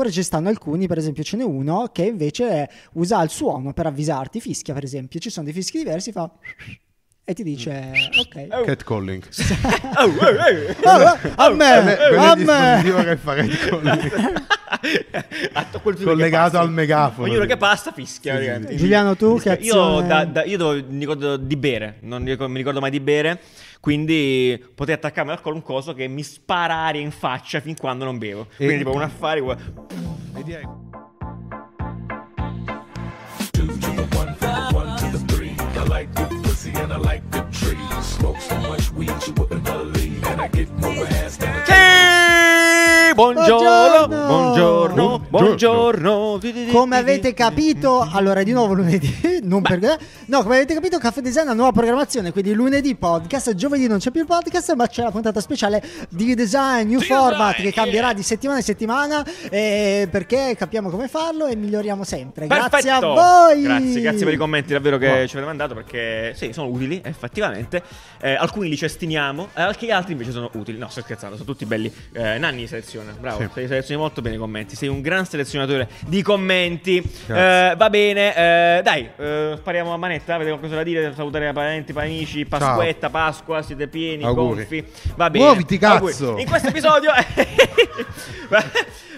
Oppure ci stanno alcuni, per esempio ce n'è uno che invece usa il suono per avvisarti, fischia per esempio, ci sono dei fischi diversi, fa e ti dice ok. Oh. Catcalling. Oh, oh, a me, a è il me. che fa catcalling. Atto- quel Collegato al megafono. Ognuno che passa fischia. Giuliano, tu che Io, azione- da- da- io devo- mi ricordo di bere, non mi ricordo mai di bere, quindi potrei attaccarmi al collo un coso che mi spara aria in faccia fin quando non bevo. Quindi tipo un affare... E a Sì! Buongiorno, buongiorno, Buongiorno. Buongiorno. Come avete capito, allora di nuovo lunedì, non perché, no, come avete capito, Caffè Design ha nuova programmazione, quindi lunedì podcast, giovedì non c'è più il podcast, ma c'è la puntata speciale di design, new format che cambierà di settimana in settimana eh, perché capiamo come farlo e miglioriamo sempre. Grazie a Perfetto. voi. Grazie, grazie per i commenti davvero che ci avete mandato perché sì, sono utili effettivamente. Eh, alcuni li cestiniamo, eh, anche altri invece sono utili. No, sto scherzando, sono tutti belli. Eh, Nanni seleziona, bravo, Sì. sei selezioni molto bene i commenti. Sei un gran selezionatore di commenti. Eh, va bene, eh, dai, eh, spariamo a manetta. Avete qualcosa da dire? Salutare i parenti, amici, Pasquetta, Pasqua, siete pieni, Auguri. gonfi. Va bene. Muoviti, Auguri. cazzo. In questo episodio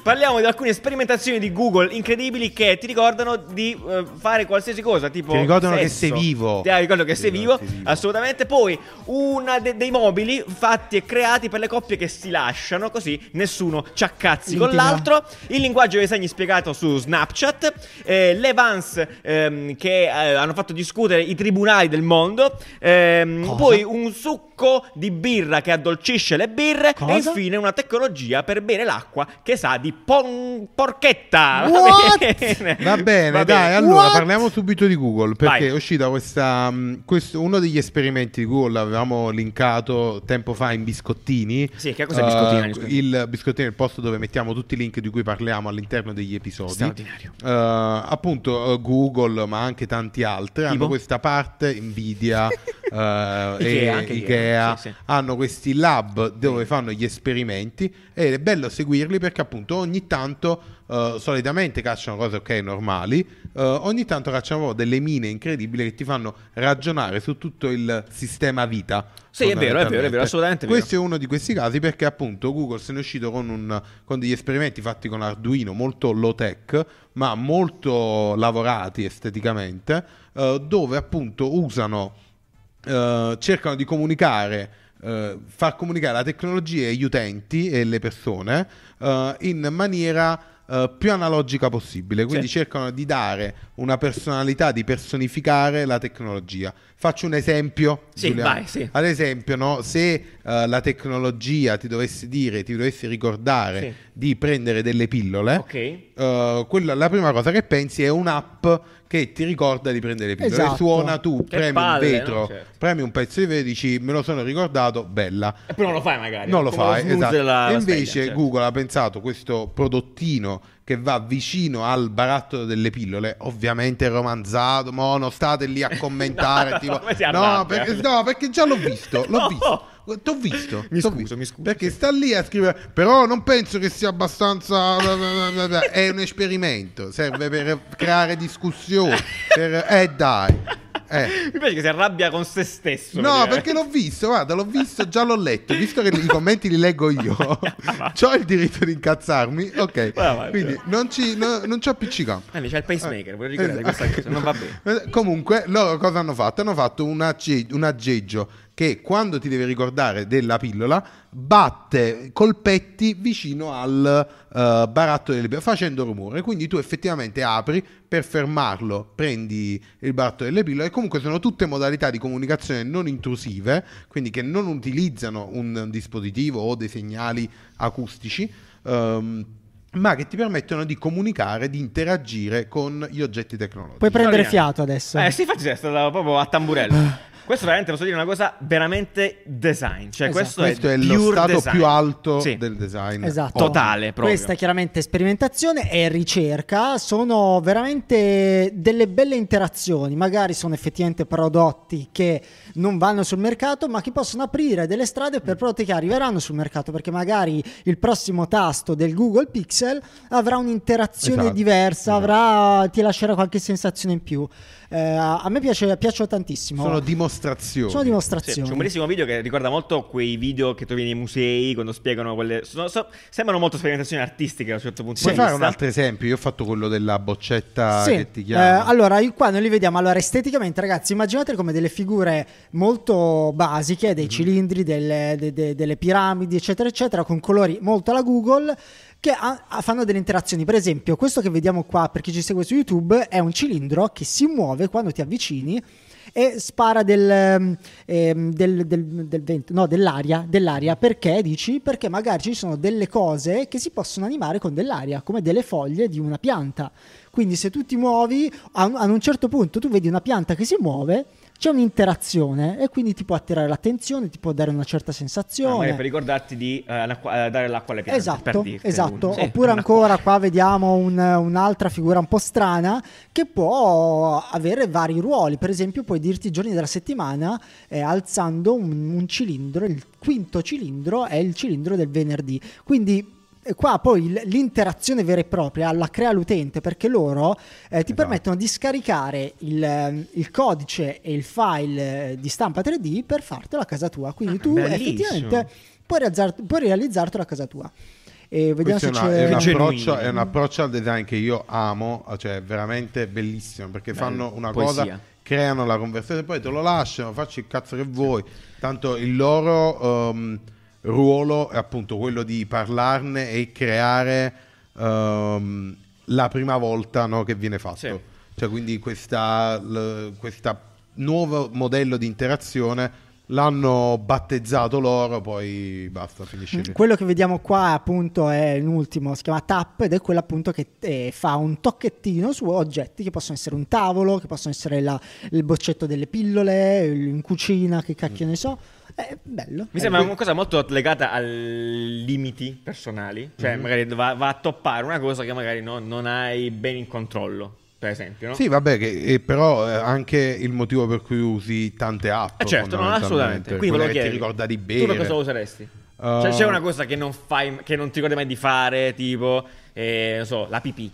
parliamo di alcune sperimentazioni di Google incredibili che ti ricordano di eh, fare qualsiasi cosa, tipo Ti ricordano che sesso. sei vivo. Ti ricordano che sei vivo, che sei vivo. assolutamente. Poi una de- dei mobili fatti e creati per le coppie che si lasciano, così nessuno ci accazzi con l'altro. Il linguaggio dei segni spiegato su Snapchat, eh, le Vans ehm, che eh, hanno fatto discutere i tribunali del mondo, ehm, poi un succo di birra che addolcisce le birre Cosa? e infine una tecnologia per bere l'acqua che sa di pon- porchetta. What? bene. Va bene, Va dai, allora What? parliamo subito di Google perché Vai. è uscita questa mh, questo, uno degli esperimenti di Google l'avevamo linkato tempo fa in biscottini. Sì, che cos'è biscottini, Eh, biscottini? il biscottino è il posto dove mettiamo tutti i link di cui parliamo all'interno degli episodi. Straordinario. Eh, appunto eh, Google, ma anche tanti altri hanno Tipo? questa parte Nvidia eh, Ikea, e anche Ikea, sì, sì. hanno questi lab dove fanno gli esperimenti ed è bello seguirli perché appunto ogni tanto eh, solitamente cacciano cose ok normali eh, ogni tanto cacciano delle mine incredibili che ti fanno ragionare su tutto il sistema vita Sì, è vero, è vero, è vero, assolutamente questo è uno di questi casi perché appunto Google se ne è uscito con, un- con degli esperimenti fatti con Arduino molto low tech ma molto lavorati esteticamente eh, dove appunto usano eh, cercano di comunicare, eh, far comunicare la tecnologia e gli utenti e le persone eh, in maniera eh, più analogica possibile. Quindi Sì. cercano di dare una personalità, di personificare la tecnologia. Faccio un esempio. Sì, vai, sì. Ad esempio, no, se eh, la tecnologia ti dovesse dire, ti dovesse ricordare Sì. di prendere delle pillole, Ok. eh, quella- la prima cosa che pensi è un'app che ti ricorda di prendere le pillole. Esatto. Suona tu, Che premi palle, un vetro, no? Certo. premi un pezzo di vetro e dici me lo sono ricordato, bella. E poi non lo fai magari. Non lo fai, esatto. della- e la invece sveglia, certo. Google ha pensato questo prodottino che va vicino al barattolo delle pillole, ovviamente romanzato, mo non state lì a commentare, No, tipo, no, perché, no, perché già l'ho visto, l'ho visto. T'ho visto, Mi t'ho scuso, visto. mi scuso. Perché sta lì a scrivere, però non penso che sia abbastanza. È un esperimento, serve per creare discussione. Per... Eh dai, eh. Mi piace che si arrabbia con se stesso. No, praticamente. perché l'ho visto, guarda, l'ho visto, già l'ho letto. Visto che i commenti li leggo io, ho il diritto di incazzarmi. Ok, Vai, vai, quindi vai. non ci, no- non ci appiccichiamo. Eh, c'è il pacemaker, vorrei ricordare Esatto. questa cosa. Non va bene. Comunque, loro cosa hanno fatto? Hanno fatto un, agge- un aggeggio che quando ti deve ricordare della pillola batte colpetti vicino al eh, baratto delle pillole facendo rumore. Quindi tu effettivamente apri per fermarlo, prendi il baratto delle pillole. E comunque sono tutte modalità di comunicazione non intrusive, quindi che non utilizzano un dispositivo o dei segnali acustici. ehm, ma che ti permettono di comunicare, di interagire con gli oggetti tecnologici. Puoi prendere fiato adesso. Eh, sì, infatti sei stato proprio a tamburello. Questo veramente posso dire una cosa veramente design. Cioè, Esatto. questo, Questo è, pure lo stato design. più alto Sì. del design. Esatto. Totale, proprio. Questa è chiaramente sperimentazione e ricerca, sono veramente delle belle interazioni, magari sono effettivamente prodotti che non vanno sul mercato, ma che possono aprire delle strade per prodotti che arriveranno sul mercato, perché magari il prossimo tasto del Google Pixel avrà un'interazione Esatto, diversa, esatto. avrà, ti lascerà qualche sensazione in più. Eh, a me piace, piacciono tantissimo. Sono dimostrazioni. Sono Sì, dimostrazioni. c'è un bellissimo video che ricorda molto quei video che trovi nei musei quando spiegano quelle. sono- so- sembrano molto sperimentazioni artistiche da un certo punto Puoi di fare un altro esempio? Io ho fatto quello della boccetta Sì, che ti eh, chiama. allora io qua noi li vediamo. Allora, esteticamente, ragazzi, immaginate come delle figure molto basiche, dei cilindri, delle, de- de- delle piramidi, eccetera, eccetera, con colori molto alla Google. Che ha- fanno delle interazioni. Per esempio, questo che vediamo qua per chi ci segue su YouTube è un cilindro che si muove quando ti avvicini e spara del, ehm, ehm, del- del- del vento, no, dell'aria, dell'aria. Perché dici? Perché magari ci sono delle cose che si possono animare con dell'aria, come delle foglie di una pianta. Quindi se tu ti muovi, a un, a un certo punto tu vedi una pianta che si muove, c'è un'interazione e quindi ti può attirare l'attenzione, ti può dare una certa Ah, sensazione. magari per ricordarti di eh, l'acqua- eh, dare l'acqua alle piante. Esatto, esatto. Sì, Oppure ancora qua vediamo un- un'altra figura un po' strana che può avere vari ruoli. Per esempio, puoi dirti i giorni della settimana eh, alzando un, un cilindro. Il quinto cilindro è il cilindro del venerdì. Quindi. Qua poi l'interazione vera e propria la crea l'utente perché loro eh, ti Esatto. permettono di scaricare il, ehm, il codice e il file eh, di stampa 3D per fartelo a casa tua. Quindi Ah, tu bellissimo. effettivamente puoi, realizzar- puoi realizzartelo a casa tua. E vediamo Questo è, se una- c'è. è un approccio, è un approccio al design che io amo, cioè è veramente bellissimo perché Bello, fanno una poesia. cosa, creano la conversazione, poi te lo lasciano, facci il cazzo che vuoi. Tanto il loro ehm, ruolo è appunto quello di parlarne e creare ehm, la prima volta no, che viene fatto. Sì. Cioè, quindi questa, l- questa nuovo modello di interazione l'hanno battezzato loro, poi basta, finisce lì. Quello che vediamo qua appunto è l'ultimo, si chiama Tap ed è quello appunto che eh, fa un tocchettino su oggetti che possono essere un tavolo, che possono essere la- il boccetto delle pillole, il- in cucina, che cacchio ne so. È bello. Mi È sembra be- una cosa molto legata a limiti personali, cioè Mhm. magari va, va a toppare una cosa che magari no- non hai ben in controllo, per esempio, no? Sì, vabbè, che, e però è anche il motivo per cui usi tante app. Eh certo, no, assolutamente. Quindi ve lo Quella che ti ricorda di Tu bere. per cosa useresti? Uh, Cioè, c'è una cosa che non fai, che non ti ricordi mai di fare, tipo, eh, non so, la pipì.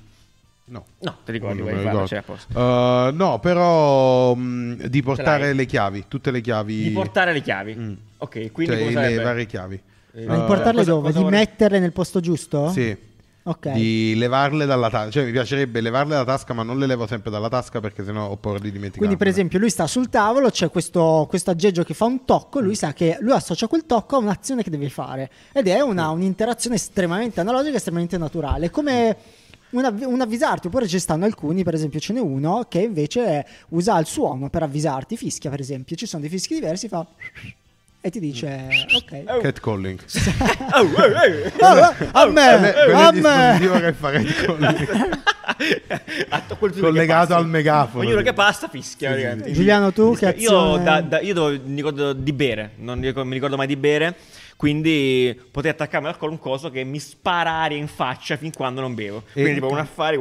No. No, ti ricordi, Non vuoi me lo farla, ricordo. cioè, a posto. Uh, no, però mh, di portare le chiavi, tutte le chiavi. Di portare le chiavi. Mm. Ok, quindi cioè, le varie chiavi. Eh, Ma Uh, importarle cosa- dove? cosa di vorrei- metterle nel posto giusto? Sì. Ok. Di levarle dalla tasca, cioè mi piacerebbe levarle dalla tasca, ma non le levo sempre dalla tasca perché sennò ho paura di dimenticarle. Quindi, per esempio, lui sta sul tavolo, c'è questo, questo aggeggio che fa un tocco, lui sa che lui associa quel tocco a un'azione che deve fare. Ed è una, un'interazione estremamente analogica, estremamente naturale. Come un, avvi- un avvisarti, oppure ci stanno alcuni, per esempio, ce n'è uno che invece usa il suono per avvisarti, fischia, per esempio. Ci sono dei fischi diversi, fa. E ti dice, ok. Oh. Catcalling. Oh, eh, eh. Oh, oh, a me, è a me. che fa catcalling. To- quel Collegato al megafono. Ognuno che passa fischia. praticamente. Giuliano, tu Fischia. che Io, azione- da- da- io devo- mi ricordo di bere, non mi ricordo mai di bere. Quindi potrei attaccarmi al collo un coso che mi spara aria in faccia fin quando non bevo. Quindi, E- tipo, un affare.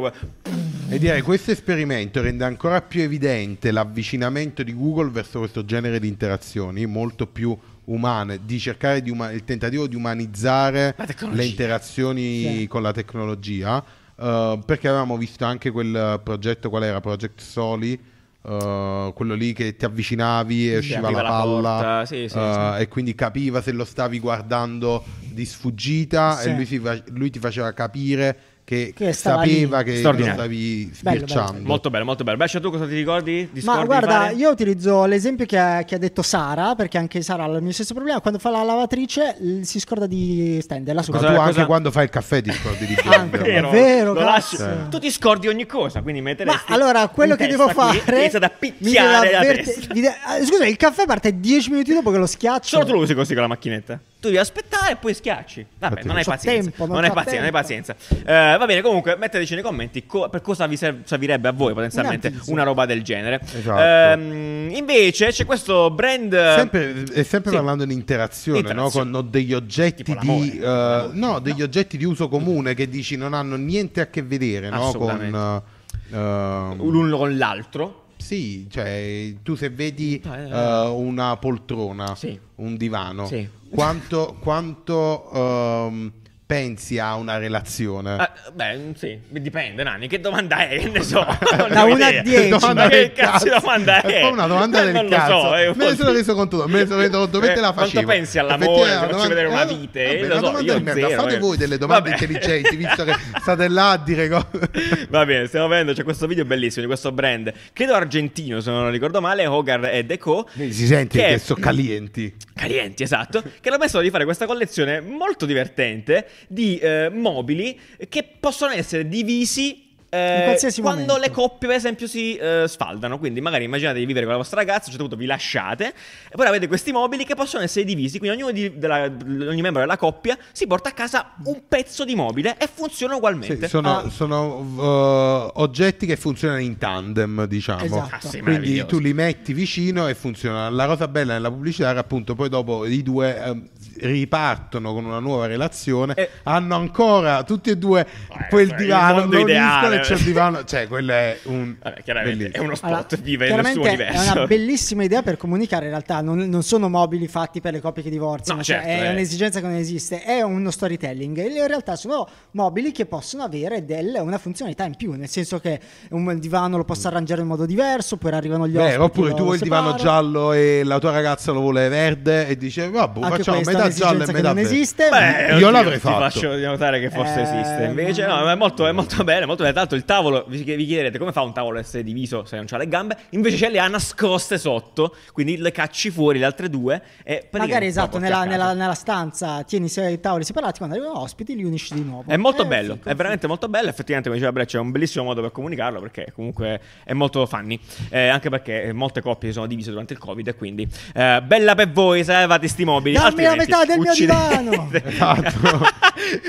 E direi questo esperimento rende ancora più evidente l'avvicinamento di Google verso questo genere di interazioni molto più umane, di cercare di uma- il tentativo di umanizzare le interazioni Sì. con la tecnologia, eh, perché avevamo visto anche quel progetto, qual era? Project Soli, eh, quello lì che ti avvicinavi e usciva la la palla sì, sì, eh, sì. e quindi capiva se lo stavi guardando di sfuggita e lui, fa- lui ti faceva capire che, Che stava sapeva lì. che stavi Bello, sbirciando. bello. Molto bello, molto bello. Beh, tu cosa ti ricordi? Di Ma guarda, fare? io utilizzo l'esempio che ha, che ha detto Sara, perché anche Sara ha il mio stesso problema. Quando fa la lavatrice si scorda di stenderla su Ma tu cosa- anche quando fai il caffè ti scordi di prenderlo. È vero, lo cazzo. lasci- Tu ti scordi ogni cosa, quindi Ma metteresti allora quello in che devo fare. Inizia a mi picchiare la testa. ah, Scusa, il caffè parte 10 minuti dopo che lo schiaccio. Solo tu lo usi così con la macchinetta. Tu devi aspettare e poi schiacci. Vabbè, non hai pazienza. tempo, non non hai pazienza, non hai pazienza. Eh, va bene, comunque metteteci nei commenti co- per cosa vi ser- servirebbe a voi potenzialmente avviso. una roba del genere. Esatto. Ehm, invece c'è questo brand Sempre, è sempre sì. parlando di interazione, no? Interazione. con degli oggetti di eh, no, degli oggetti di uso comune che dici non hanno niente a che vedere no? con eh, ehm, l'uno con l'altro. Sì, cioè tu se vedi eh, eh, una poltrona, Sì. un divano, Sì. Quanto, quanto ehm, pensi a una relazione? Ah, beh, sì, dipende, Nani. Che domanda è? Che ne so. Da ho uno a idea. dieci. Domanda Ma che del cazzo di domanda è? È una domanda Eh, del non lo cazzo. so, eh, me ne sono reso conto, me ne sono reso conto mentre Eh, la quanto facevo. pensi all'amore? Faccio la vedere una domanda- vite, vabbè, lo una so, domanda io zero, Fate eh. voi delle domande Vabbè. intelligenti, visto che state là a dire cose. Va bene, stiamo vedendo, c'è questo video bellissimo di questo brand, credo argentino se non ricordo male, Hogar e Deco. Si sente Che- che sono calienti. Calienti, esatto. che hanno pensato di fare questa collezione molto divertente di eh, mobili che possono essere divisi. eh, quando momento. le coppie, per esempio, si eh, sfaldano, quindi magari immaginate di vivere con la vostra ragazza, a un certo punto vi lasciate, e poi avete questi mobili che possono essere divisi. Quindi ognuno di- della- ogni membro della coppia si porta a casa un pezzo di mobile e funziona ugualmente. Sì, sono Ah. sono, uh, oggetti che funzionano in tandem, diciamo. Esatto. Ah, sì, Quindi tu li metti vicino e funzionano. La cosa bella nella pubblicità è che appunto poi dopo i due ehm, ripartono con una nuova relazione, Eh. hanno ancora tutti e due Eh, quel il divano, uniscono ideale. e c'è il divano, cioè quello è un Vabbè, chiaramente bellissimo. è uno spot, Allora, vive nel suo chiaramente universo. È una bellissima idea per comunicare. In realtà, non, non sono mobili fatti per le coppie che divorziano. No, cioè, certo, è eh. un'esigenza che non esiste. È uno storytelling. In realtà sono mobili che possono avere del- una funzionalità in più. Nel senso che un divano lo posso arrangiare in modo diverso. Poi arrivano gli ospiti. Vero, oppure tu vuoi il divano giallo e la tua ragazza lo vuole verde e dice vabbè Anche facciamo è metà giallo e metà non esiste. Beh, Io oddio, l'avrei ti fatto. faccio notare che forse Eh, esiste. Invece, no, è molto, è molto bene. Molto bene. Tra l'altro, il tavolo, vi, vi chiederete come fa un tavolo a essere diviso se non c'ha le gambe. Invece, ce le ha nascoste sotto. Quindi le cacci fuori le altre due. E Magari esatto, nella, nella- nella stanza tieni i sei tavoli separati, quando arrivano ospiti li unisci di nuovo. È molto Eh, bello, figo, è veramente molto bello. Effettivamente, come diceva Breccia, è un bellissimo modo per comunicarlo perché comunque è molto funny. Eh, anche perché molte coppie si sono divise durante il Covid. E quindi, eh, bella per voi se avevate sti mobili. Dammi la altrimenti metà del mio uccidete. divano. Esatto.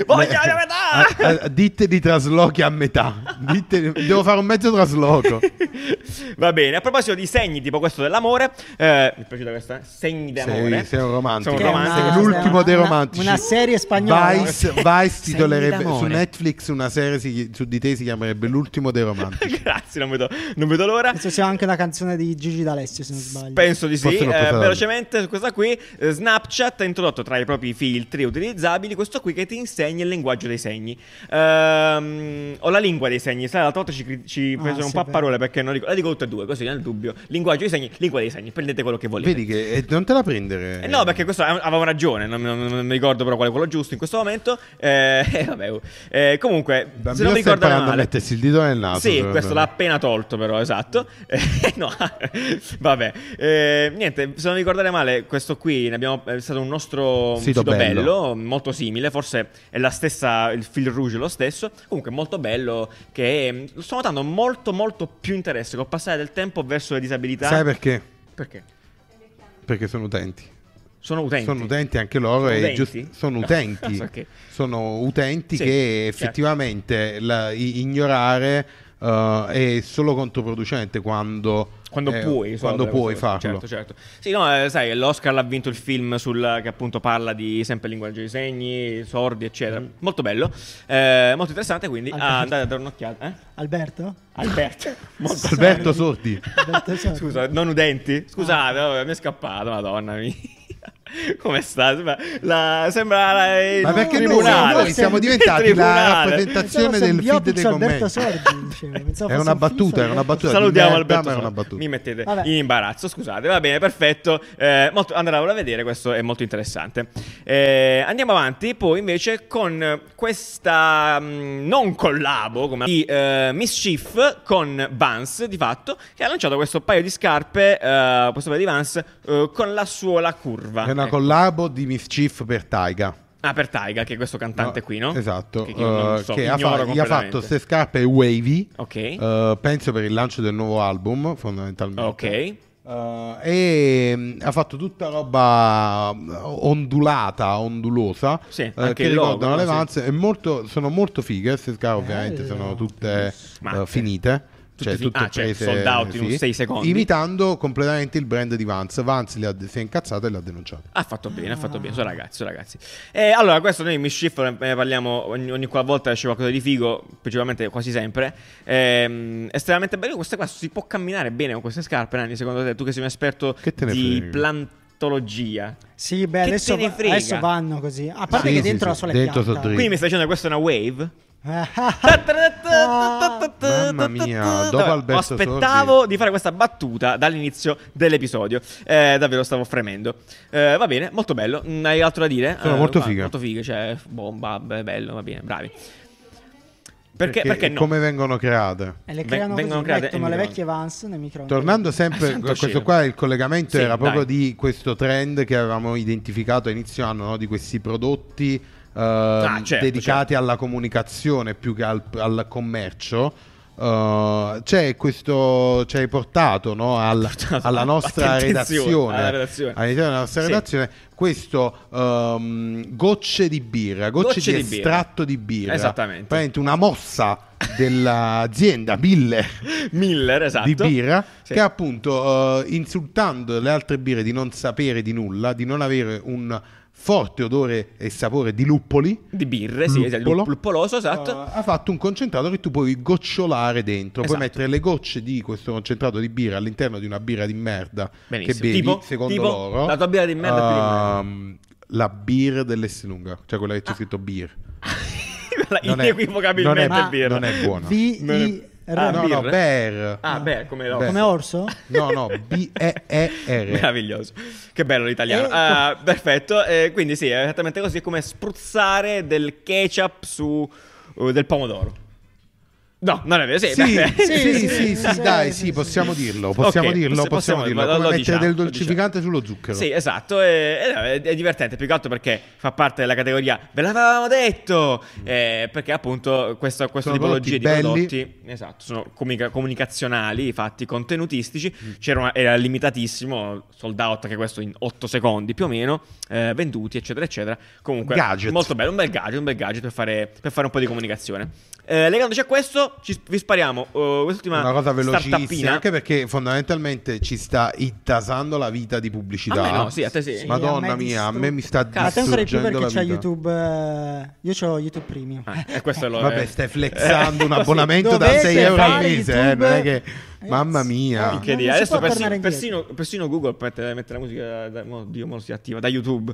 Voglio la metà! Eh, eh, ditte di traslochi a metà. Ditte- devo fare un mezzo trasloco. Va bene, a proposito di segni tipo questo dell'amore, eh, mi è piaciuta questa? Segni d'amore. Sei, sei un romantico. Sono è una- romantico. L'ultimo una- dei romantici. Una serie spagnola. Vice, Vice titolerebbe su. Netflix una serie si- su di te si chiamerebbe L'ultimo dei romantici. Grazie, non vedo, non vedo l'ora. Penso sia anche una canzone di Gigi D'Alessio, se non sbaglio. Penso di sì. Eh, velocemente su questa qui, eh, Snapchat ha introdotto tra i propri filtri utilizzabili questo qui che ti insegna il linguaggio dei segni. Ehm, o la lingua dei segni. Sai, l'altra volta ci, ci Ah, presero un po' a parole perché non ricordo. La dico tutte e due, così nel dubbio. Linguaggio dei segni, lingua dei segni. Prendete quello che volete. Vedi che eh, non te la prendere. Eh no, perché questo avevo ragione, non, non- non mi ricordo però qual è quello giusto in questo momento. Eh, eh, vabbè, oh. Eh, comunque, Il se bambino non mi ricordo imparando a male, mettersi il dito nel naso. sì, questo l'ha appena tolto, però, esatto. Eh, no, vabbè. Niente, se non ricordare male, questo qui ne abbiamo, è stato un nostro Sito sito, bello. bello. molto simile. Forse è la stessa, il fil rouge è lo stesso. Comunque, molto bello. Che mm, sto notando molto, molto più interesse col passare del tempo verso le disabilità. Sai perché? perché? Perché sono utenti. Sono utenti. Sono utenti anche loro Sono e udenti? giust- sono utenti. Ok. Sono utenti Sì, che certo. effettivamente la- ignorare eh, è solo controproducente quando, Quando eh, puoi, quando puoi farlo. Certo, certo. Sì, no, eh, sai, l'Oscar l'ha vinto il film sul, che appunto parla di sempre linguaggio dei segni, sordi, eccetera. Molto bello, eh, molto interessante, quindi Alberto. ah, andate a dare un'occhiata. Eh? Alberto? Alberto. Molto- Alberto Sordi. Alberto Sordi. Scusa, non udenti? Scusate, vabbè, mi è scappato, madonna mia. Come sta? Sembra, la, sembra la, il Ma perché noi, noi siamo diventati la rappresentazione del feed dei commenti. Pensavo È una battuta, è una battuta. Salutiamo Alberto ma è una battuta. Mi mettete Vabbè. in imbarazzo, scusate. Va bene, perfetto. Eh, molto, andrò a vedere, questo è molto interessante. Eh, andiamo avanti, poi invece con questa mh, non collabo come di eh, Mischief con Vans, di fatto, che ha lanciato questo paio di scarpe, eh, questo paio di Vans, eh, con la suola curva. Una Ecco. collabo di Mischief per Taiga. Ah, per Taiga, che è questo cantante qui, no? Esatto, Che io non eh, so, che ha, fa- gli ha fatto queste scarpe wavy, Ok. eh, penso per il lancio del nuovo album, fondamentalmente. Ok. Eh, e mm, ha fatto tutta roba mm, ondulata, ondulosa, Sì, anche che ricordano no? le Sì. Vans. e molto- sono molto fighe. Queste scarpe, ovviamente, sono tutte eh, finite. Cioè, fin- tutte ah, cioè, prese sold out in un sei secondi. imitando completamente il brand di Vans. Vans li ha, si è incazzato e l'ha denunciato. Ha fatto bene, ha fatto bene, sono ragazzi, sono ragazzi. E allora, questo noi in Mischief ne ne parliamo ogni, ogni qualvolta esce qualcosa di figo, principalmente quasi sempre. Ehm, estremamente bello. Queste qua si può camminare bene con queste scarpe, Nanni, secondo te? Tu che sei un esperto di plantologia. Sì, beh, adesso, adesso vanno così. A parte Sì, che sì, dentro sì, la sola è dentro piatta. sono dritti. Quindi mi stai dicendo che questa è una wave? Mamma mia, dopo Alberto aspettavo di fare questa battuta dall'inizio dell'episodio. Eh, davvero stavo fremendo. Eh, va bene, molto bello. Mm, Hai altro da dire? Sono Eh, molto fighe. Molto fighe, cioè, bomba, bello, va bene, bravi. Perché, perché no? come vengono create? E le Ven- creano vengono così, create mettono le vecchie Vans nel microonde. Tornando sempre, Santo questo cielo. qua il collegamento Sì, era proprio dai. di questo trend che avevamo identificato a inizio anno, no? di questi prodotti eh, certo, dedicati alla comunicazione più che al, al commercio. Eh, c'è questo ci hai portato no? al- Portato alla nostra redazione, alla redazione. all'interno della nostra Sì. redazione questo ehm, gocce di birra gocce, Gocce di, di birra. estratto di birra Esattamente. Praticamente una mossa dell'azienda Miller Miller, esatto. di birra Sì. che appunto eh, insultando le altre birre di non sapere di nulla, di non avere un forte odore e sapore di luppoli, Di birre, sì, esatto, Luppolo. luppoloso, esatto. eh, ha fatto un concentrato che tu puoi gocciolare dentro, puoi Esatto. mettere le gocce di questo concentrato di birra all'interno di una birra di merda Benissimo. che bevi, Tipo? secondo Tipo? loro. La tua birra di merda più di merda. ehm, la beer dell'Esselunga, cioè quella che c'è scritto beer. Non è- inequivocabilmente non è- birra. non è buona. V-I-R. Ah, no, no, bear. Ah, beh, come no. Beh. Come orso? No, no, B-E-E-R. Meraviglioso. Che bello l'italiano. Eh, Ah, perfetto. Eh, quindi sì, è esattamente così, è come spruzzare del ketchup su uh, del pomodoro. No, non è vero, sì. Sì, beh. sì, sì, sì, sì, sì, sì, dai, sì, possiamo dirlo, possiamo Ok, dirlo, possi- possiamo possiamo dirlo, come lo mettere diciamo, del dolcificante sullo zucchero. Sì, esatto, è, è- è divertente più che altro perché fa parte della categoria ve l'avevamo detto, eh, perché appunto questa, questa tipologia di prodotti belli. prodotti esatto, sono comunica- comunicazionali, fatti contenutistici, Mm. c'era una- era limitatissimo, sold out che questo in 8 secondi più o meno, eh, venduti eccetera eccetera, comunque Gadget. molto bello, un bel gadget, un bel gadget per fare, per fare un po' di comunicazione. Eh, legandoci a questo, ci- vi spariamo uh, quest'ultima Una cosa velocissima, anche perché fondamentalmente ci sta intasando la vita di pubblicità. A me no, sì, a te sì. Sì, Madonna a mia, a me mi sta Cazzo. A te ancora di più distruggendo perché c'è. YouTube. eh, io ho YouTube Premium. Ah, e questo è lo- Vabbè, eh, stai flexando un abbonamento da Dovete 6 euro al mese, eh, non è che... Eh, Mamma mia. Dire, si adesso persino, persino, persino Google mette, mette la musica da, mo- Dio, mo lo si attiva da YouTube.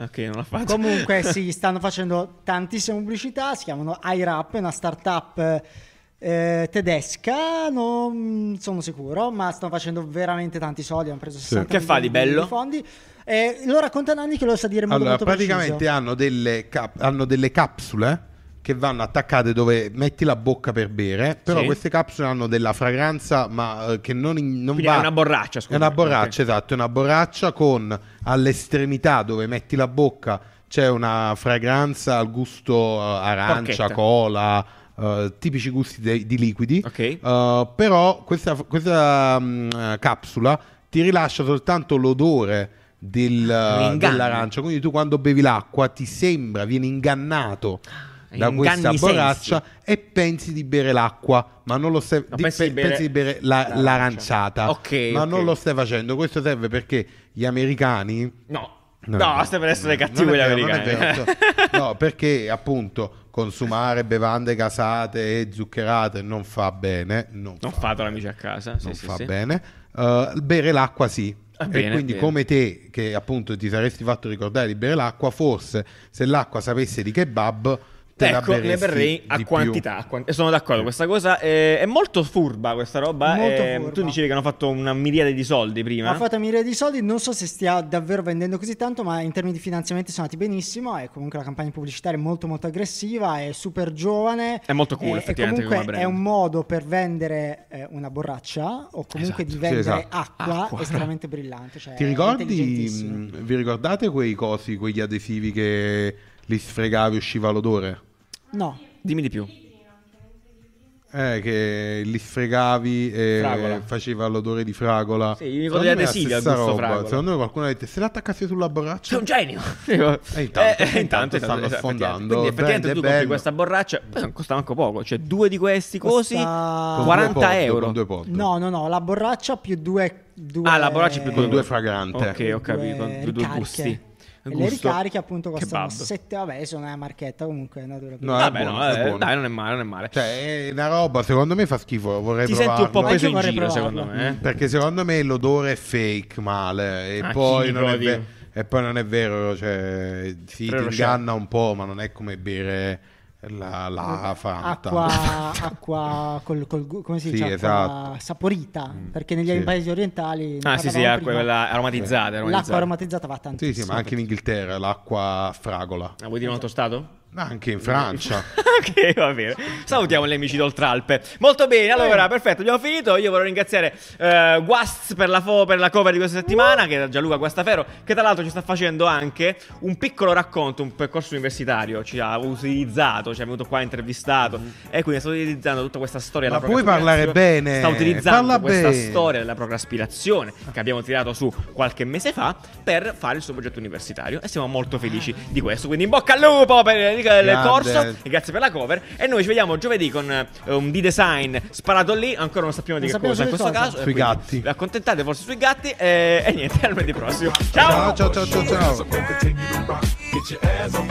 Ok, non l'ha fatto. Comunque, sì, stanno facendo tantissime pubblicità. Si chiamano iRap, è una startup eh, tedesca. Non sono sicuro, ma stanno facendo veramente tanti soldi. Hanno preso 60 Che fa di bello? fondi. E loro raccontano Anni che lo sa dire modo Allora, molto praticamente preciso. hanno delle, cap- hanno delle capsule che vanno attaccate dove metti la bocca per bere, però Sì. queste capsule hanno della fragranza ma eh, che non, non Quindi va... è una borraccia, scusa. È una borraccia, Ok. esatto, è una borraccia con all'estremità dove metti la bocca c'è una fragranza al gusto eh, arancia, Porchetta. cola, eh, tipici gusti de- di liquidi. Ok. Eh, però questa, questa, eh, capsula ti rilascia soltanto l'odore del, dell'arancia. Quindi tu quando bevi l'acqua ti sembra, vieni ingannato da questa borraccia e pensi di bere l'acqua, ma non lo stai No, di- pensi di pe- bere pensi di bere la- l'arancia. l'aranciata, Ok, ma ok. non lo stai facendo. Questo serve perché gli americani No. no, vero. stai per essere cattivo gli vero, americani. No, perché appunto consumare bevande gasate e zuccherate non fa bene. Non, Non fa fatelo amici a casa. Sì, non sì, fa sì. bene. Uh, bere l'acqua sì. Ah, e bene, quindi bene. come te che appunto ti saresti fatto ricordare di bere l'acqua, forse se l'acqua sapesse di kebab te Ecco, ne berrei a di quantità. a quan- e sono d'accordo. Sì. Questa cosa è, è molto furba. Questa roba. Molto Eh, furba. Tu dicevi che hanno fatto una miriade di soldi prima. Ha fatto milioni di soldi, non so se stia davvero vendendo così tanto, ma in termini di finanziamenti sono andati benissimo. È comunque la campagna pubblicitaria è molto molto aggressiva, è super giovane. È molto cool, e- effettivamente, E comunque come brand. è un modo per vendere eh, una borraccia o comunque di Sì, vendere esatto. acqua, Acqua. estremamente brillante. Cioè Ti è ricordi, mh, vi ricordate quei cosi, quegli adesivi che li sfregavi e usciva l'odore? No. Dimmi di più. Eh, che li sfregavi e Fragola. faceva l'odore di fragola. Sì, mi ricordo la adesivi al gusto fragola. Secondo me qualcuno ha detto se l'attaccassi sulla borraccia. Sei un genio! E intanto- Eh, intanto stanno esatto, sfondando. Quindi effettivamente tu compri questa borraccia, poi costa manco poco, cioè due di questi cosi, Costa- Con 40 due pod, euro. Due. No, no, no, la borraccia più due... due Ah, la borraccia più Con due due fragrante. Ok, ho capito, due più due gusti. E le ricariche appunto costano Kebab. 7, vabbè, sono una marchetta comunque. No, No, è Vabbè, buono, no, è eh, buono. dai, non è male, non è male. Cioè, è una roba, secondo me fa schifo. Vorrei Ti senti un po' provarlo. preso in giro, secondo provarlo. me. eh? Perché secondo me l'odore è fake male. E, Ah, poi, non è dico. ve- e poi non è vero. Cioè, sì, ti inganna un po', ma non è come bere la, la Fanta. acqua, acqua col, col come si Sì, dice? Acqua esatto. saporita. Perché negli sì. paesi orientali. Ah, sì, sì, acqua, prima, quella aromatizzata. L'acqua aromatizzata. aromatizzata va Sì, tantissimo. sì, ma anche in Inghilterra l'acqua fragola. Ah, vuoi dire un altro stato? Anche in Francia. ok, va bene. Salutiamo gli amici d'Oltralpe. Molto bene, allora, perfetto, abbiamo finito. Io vorrei ringraziare eh, Guasts per la, fo- per la cover di questa settimana, che era Gianluca Guastafero, che tra l'altro ci sta facendo anche un piccolo racconto, un percorso universitario. Ci ha utilizzato, ci è venuto qua intervistato e quindi sta utilizzando tutta questa storia Ma della puoi parlare bene? Sta utilizzando Parla questa bene. storia della procraspirazione che abbiamo tirato su qualche mese fa per fare il suo progetto universitario e siamo molto felici di questo. Quindi in bocca al lupo per il, corso e grazie per la cover. E noi ci vediamo giovedì con eh, un D-Design sparato lì. Ancora non sappiamo di Non che cosa in questo su caso. Sui gatti. Vi accontentate forse sui gatti. E, e niente, al lunedì prossimo. ciao, ciao, ciao, ciao. ciao. I'm